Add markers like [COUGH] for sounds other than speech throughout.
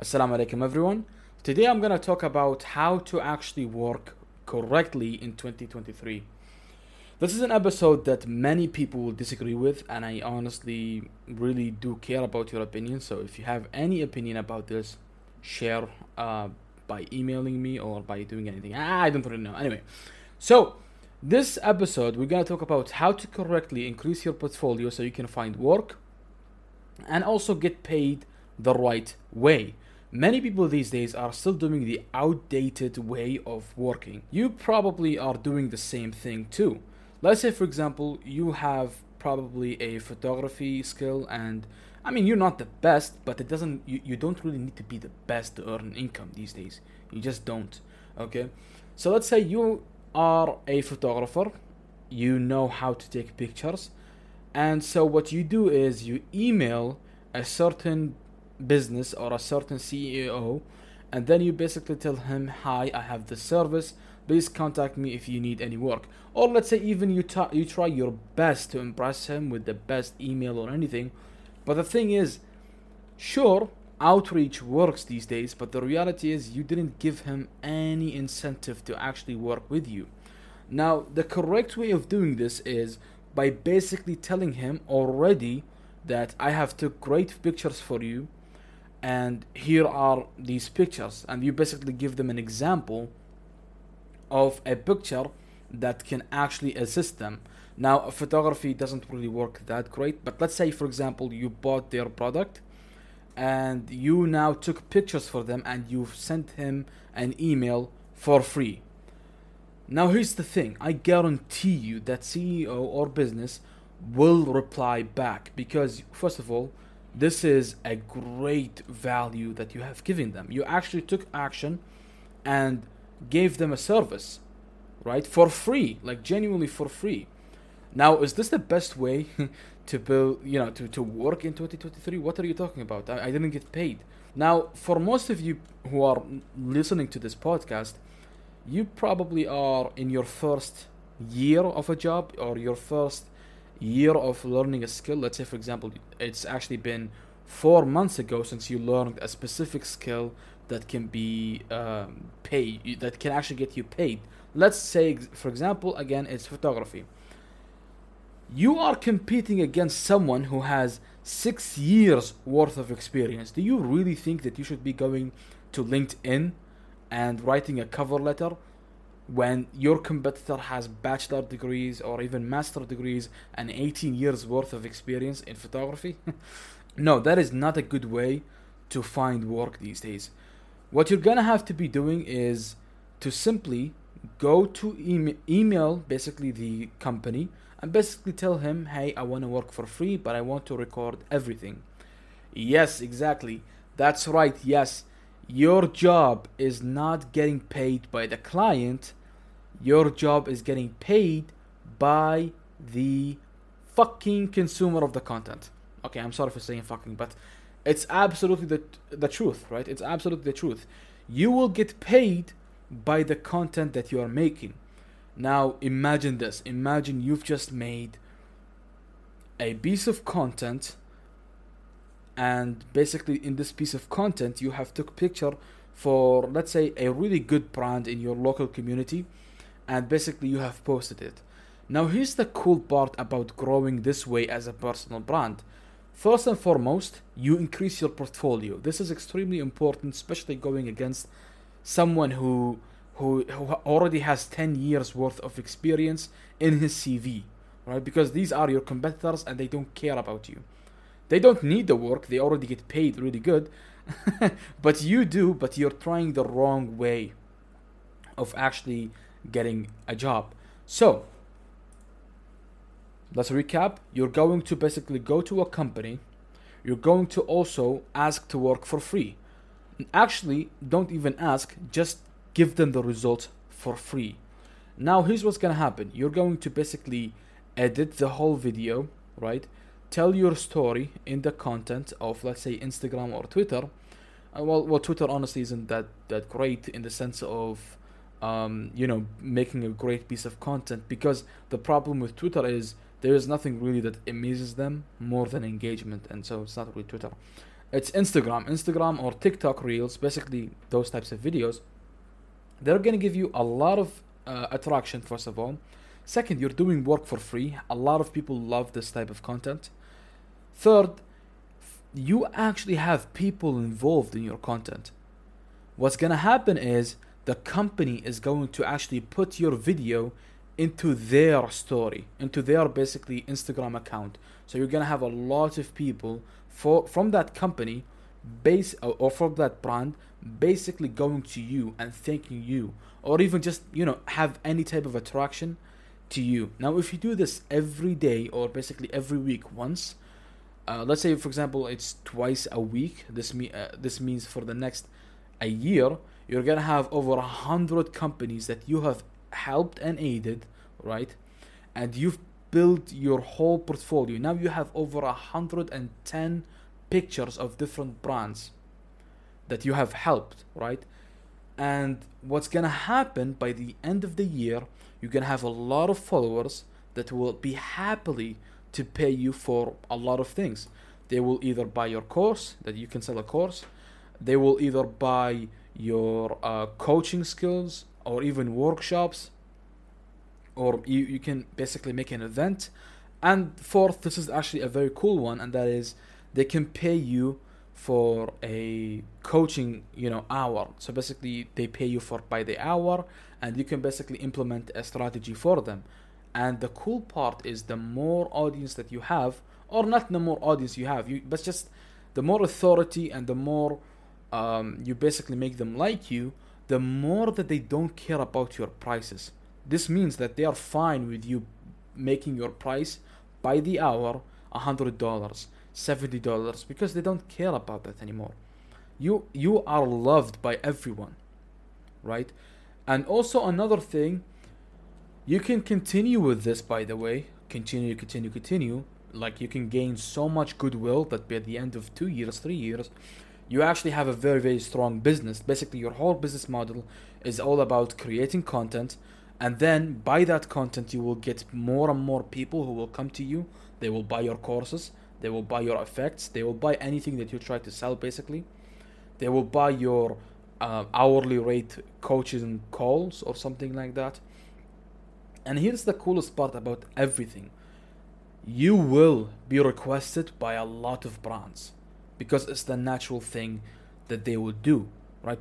Assalamu alaikum everyone. Today I'm going to talk about how to actually work correctly in 2023. This is an episode that many people will disagree with, and I honestly really do care about your opinion. So if you have any opinion about this, share uh, by emailing me or by doing anything. I don't really know. Anyway, so this episode we're going to talk about how to correctly increase your portfolio so you can find work and also get paid the right way. Many people these days are still doing the outdated way of working. You probably are doing the same thing too. Let's say, for example, you have probably a photography skill and I mean, you're not the best, but it doesn't, you, you don't really need to be the best to earn income these days. You just don't. Okay? So let's say you are a photographer, you know how to take pictures, and so what you do is you email a certain business or a certain CEO, and then you basically tell him, "Hi, I have this service. Please contact me if you need any work." Or let's say even you you try your best to impress him with the best email or anything, but the thing is, sure, outreach works these days, but the reality is you didn't give him any incentive to actually work with you. Now, the correct way of doing this is by basically telling him already that I have took great pictures for you and here are these pictures. And you basically give them an example of a picture that can actually assist them. Now photography doesn't really work that great. But let's say for example you bought their product and you now took pictures for them and you've sent him an email for free. Now here's the thing. I guarantee you that ceo or business will reply back because first of all this is a great value that you have given them. You actually took action and gave them a service, right? For free, like genuinely for free. Now, is this the best way [LAUGHS] to build, you know, to, to work in 2023? What are you talking about? I, I didn't get paid. Now, for most of you who are listening to this podcast, you probably are in your first year of a job or your first year of learning a skill. Let's say for example it's actually been four months ago since you learned a specific skill that can be um, paid that can actually get you paid. Let's say for example again it's photography. You are competing against someone who has six years worth of experience. Do you really think that you should be going to linkedin and writing a cover letter when your competitor has bachelor degrees or even master degrees and 18 years worth of experience in photography [LAUGHS] no that is not a good way to find work these days. What you're gonna have to be doing is to simply go to email, email basically the company and basically tell him hey i want to work for free but i want to record everything. Yes exactly. That's right yes. Your job is not getting paid by the client your job is getting paid by the fucking consumer of the content. Okay, I'm sorry for saying fucking, but it's absolutely the the truth, right? It's absolutely the truth. You will get paid by the content that you are making. Now, imagine this. Imagine you've just made a piece of content and basically in this piece of content you have took picture for let's say a really good brand in your local community and basically you have posted it. Now, here's the cool part about growing this way as a personal brand. First and foremost, you increase your portfolio. This is extremely important, especially going against someone who who, who already has 10 years worth of experience in his CV, right? Because these are your competitors and they don't care about you. They don't need the work, they already get paid really good. [LAUGHS] but you do, but you're trying the wrong way of actually getting a job. So, let's recap. You're going to basically go to a company, you're going to also ask to work for free. Actually, don't even ask, just give them the results for free. Now, here's what's gonna happen you're going to basically edit the whole video, right? Tell your story in the content of, let's say, Instagram or Twitter. Uh, well, well, Twitter honestly isn't that that great in the sense of um, you know, making a great piece of content because the problem with Twitter is there is nothing really that amazes them more than engagement, and so it's not really Twitter. it's Instagram, Instagram or TikTok Reels, basically those types of videos. They're gonna give you a lot of uh, attraction, first of all. Second, you're doing work for free. A lot of people love this type of content. Third, you actually have people involved in your content. What's gonna happen is the company is going to actually put your video into their story, into their basically Instagram account. So you're gonna have a lot of people for from that company, base or from that brand, basically going to you and thanking you, or even just you know have any type of attraction to you. Now, if you do this every day or basically every week once, uh, let's say for example it's twice a week. This me uh, this means for the next a year you're gonna have over a hundred companies that you have helped and aided, right? And you've built your whole portfolio. Now you have over a hundred and ten pictures of different brands that you have helped, right? And what's gonna happen by the end of the year, you're gonna have a lot of followers that will be happily to pay you for a lot of things. They will either buy your course, that you can sell a course, they will either buy your uh, coaching skills or even workshops or you, you can basically make an event. And fourth this is actually a very cool one and that is they can pay you for a coaching you know hour. So basically they pay you for by the hour and you can basically implement a strategy for them. And the cool part is the more audience that you have or not the more audience you have you but just the more authority and the more um, you basically make them like you, the more that they don't care about your prices. This means that they are fine with you making your price by the hour $100, $70 because they don't care about that anymore. You you are loved by everyone, right? And also another thing, you can continue with this by the way, continue, continue, continue. Like you can gain so much goodwill that by the end of two years, three years, you actually have a very very strong business. Basically your whole business model is all about creating content and then by that content you will get more and more people who will come to you. They will buy your courses. They will buy your effects. They will buy anything that you try to sell basically. They will buy your uh, hourly rate coaching calls or something like that. And here's the coolest part about everything. You will be requested by a lot of brands because it's the natural thing that they would do, right?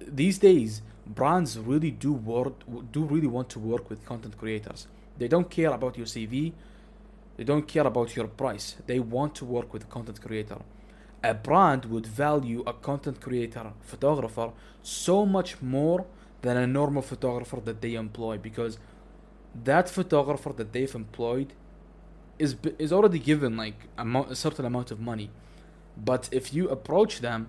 These days, brands really do work, do really want to work with content creators. They don't care about your CV, they don't care about your price. They want to work with a content creator. A brand would value a content creator, photographer, so much more than a normal photographer that they employ because that photographer that they've employed is is already given like a, a certain amount of money but if you approach them,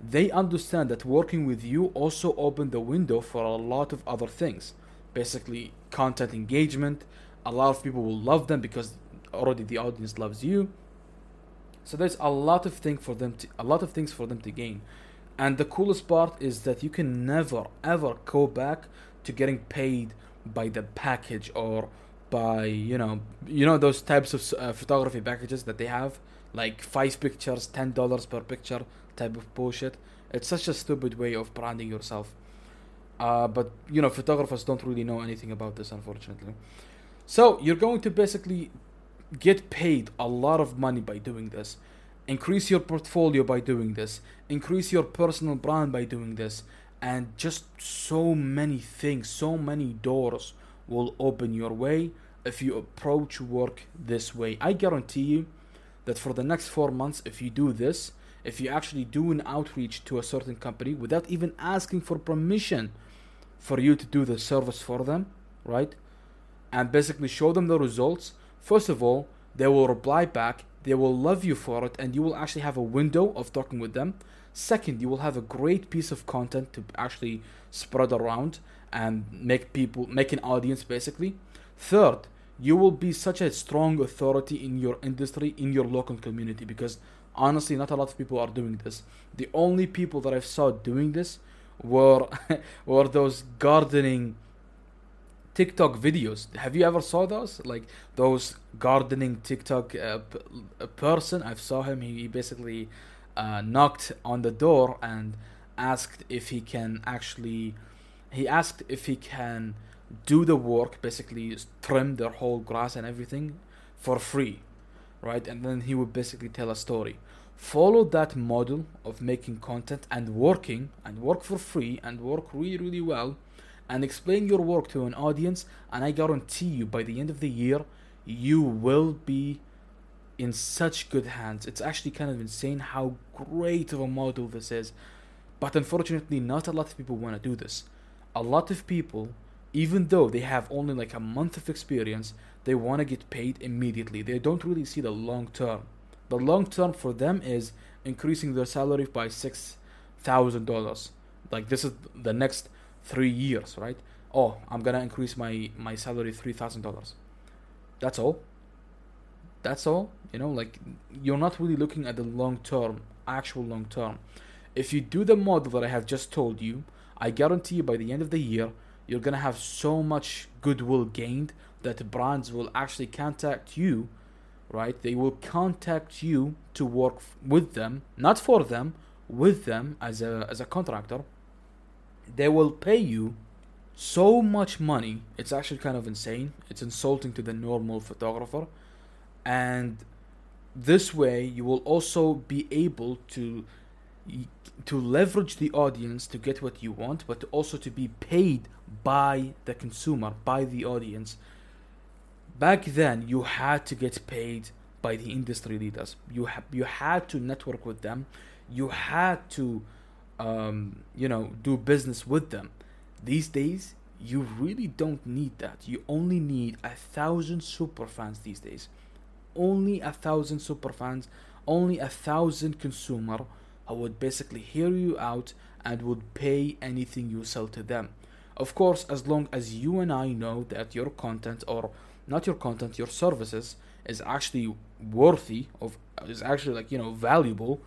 they understand that working with you also open the window for a lot of other things. Basically, content engagement. A lot of people will love them because already the audience loves you. So there's a lot of thing for them to a lot of things for them to gain. And the coolest part is that you can never ever go back to getting paid by the package or by you know you know those types of uh, photography packages that they have like five pictures, ten dollars per picture type of bullshit. It's such a stupid way of branding yourself. Uh, but you know, photographers don't really know anything about this, unfortunately. So you're going to basically get paid a lot of money by doing this. Increase your portfolio by doing this. Increase your personal brand by doing this. And just so many things, so many doors will open your way if you approach work this way. I guarantee you that for the next four months, if you do this, if you actually do an outreach to a certain company without even asking for permission for you to do the service for them, right? And basically show them the results, first of all, they will reply back, they will love you for it, and you will actually have a window of talking with them. Second, you will have a great piece of content to actually spread around and make people make an audience basically. Third, you will be such a strong authority in your industry in your local community because honestly not a lot of people are doing this. The only people that I've saw doing this were [LAUGHS] were those gardening tiktok videos. Have you ever saw those? Like those gardening tiktok uh, person i've saw him he, he basically uh, knocked on the door and asked if he can actually he asked if he can do the work basically trim their whole grass and everything for free right? And then he would basically tell a story. Follow that model of making content and working and work for free and work really really well and explain your work to an audience and i guarantee you by the end of the year you will be in such good hands. It's actually kind of insane how great of a model this is but unfortunately not a lot of people want to do this. A lot of people even though they have only like a month of experience they want to get paid immediately. They don't really see the long term. The long term for them is increasing their salary by six thousand dollars. Like this is the next three years right? Oh i'm gonna increase my my salary three thousand dollars. That's all. That's all you know? Like you're not really looking at the long term actual long term. If you do the model that i have just told you i guarantee you by the end of the year you're gonna have so much goodwill gained that brands will actually contact you right? They will contact you to work with them not for them with them as a as a contractor. They will pay you so much money. It's actually kind of insane. It's insulting to the normal photographer. And this way you will also be able to to leverage the audience to get what you want but also to be paid by the consumer by the audience. Back then you had to get paid by the industry leaders. You ha- you had to network with them. You had to um, you know do business with them. These days you really don't need that. You only need a thousand super fans these days. Only a thousand super fans. Only a thousand consumer who would basically hear you out and would pay anything you sell to them. Of course as long as you and i know that your content or not your content your services is actually worthy of is actually like you know valuable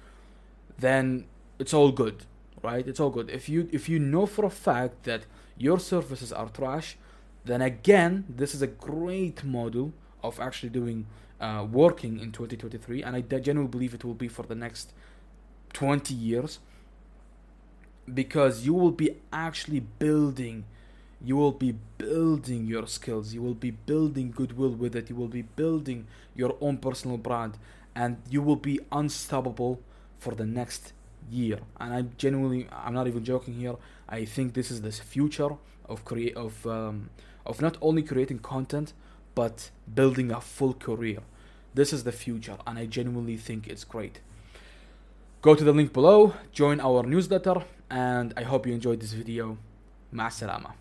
then it's all good right? It's all good. If you if you know for a fact that your services are trash then again this is a great model of actually doing uh, working in 2023 and i genuinely believe it will be for the next 20 years because you will be actually building you will be building your skills you will be building goodwill with it you will be building your own personal brand and you will be unstoppable for the next year. And i'm genuinely i'm not even joking here. I think this is the future of create of um, of not only creating content but building a full career. This is the future and i genuinely think it's great go to the link below join our newsletter and i hope you enjoyed this video مع السلامه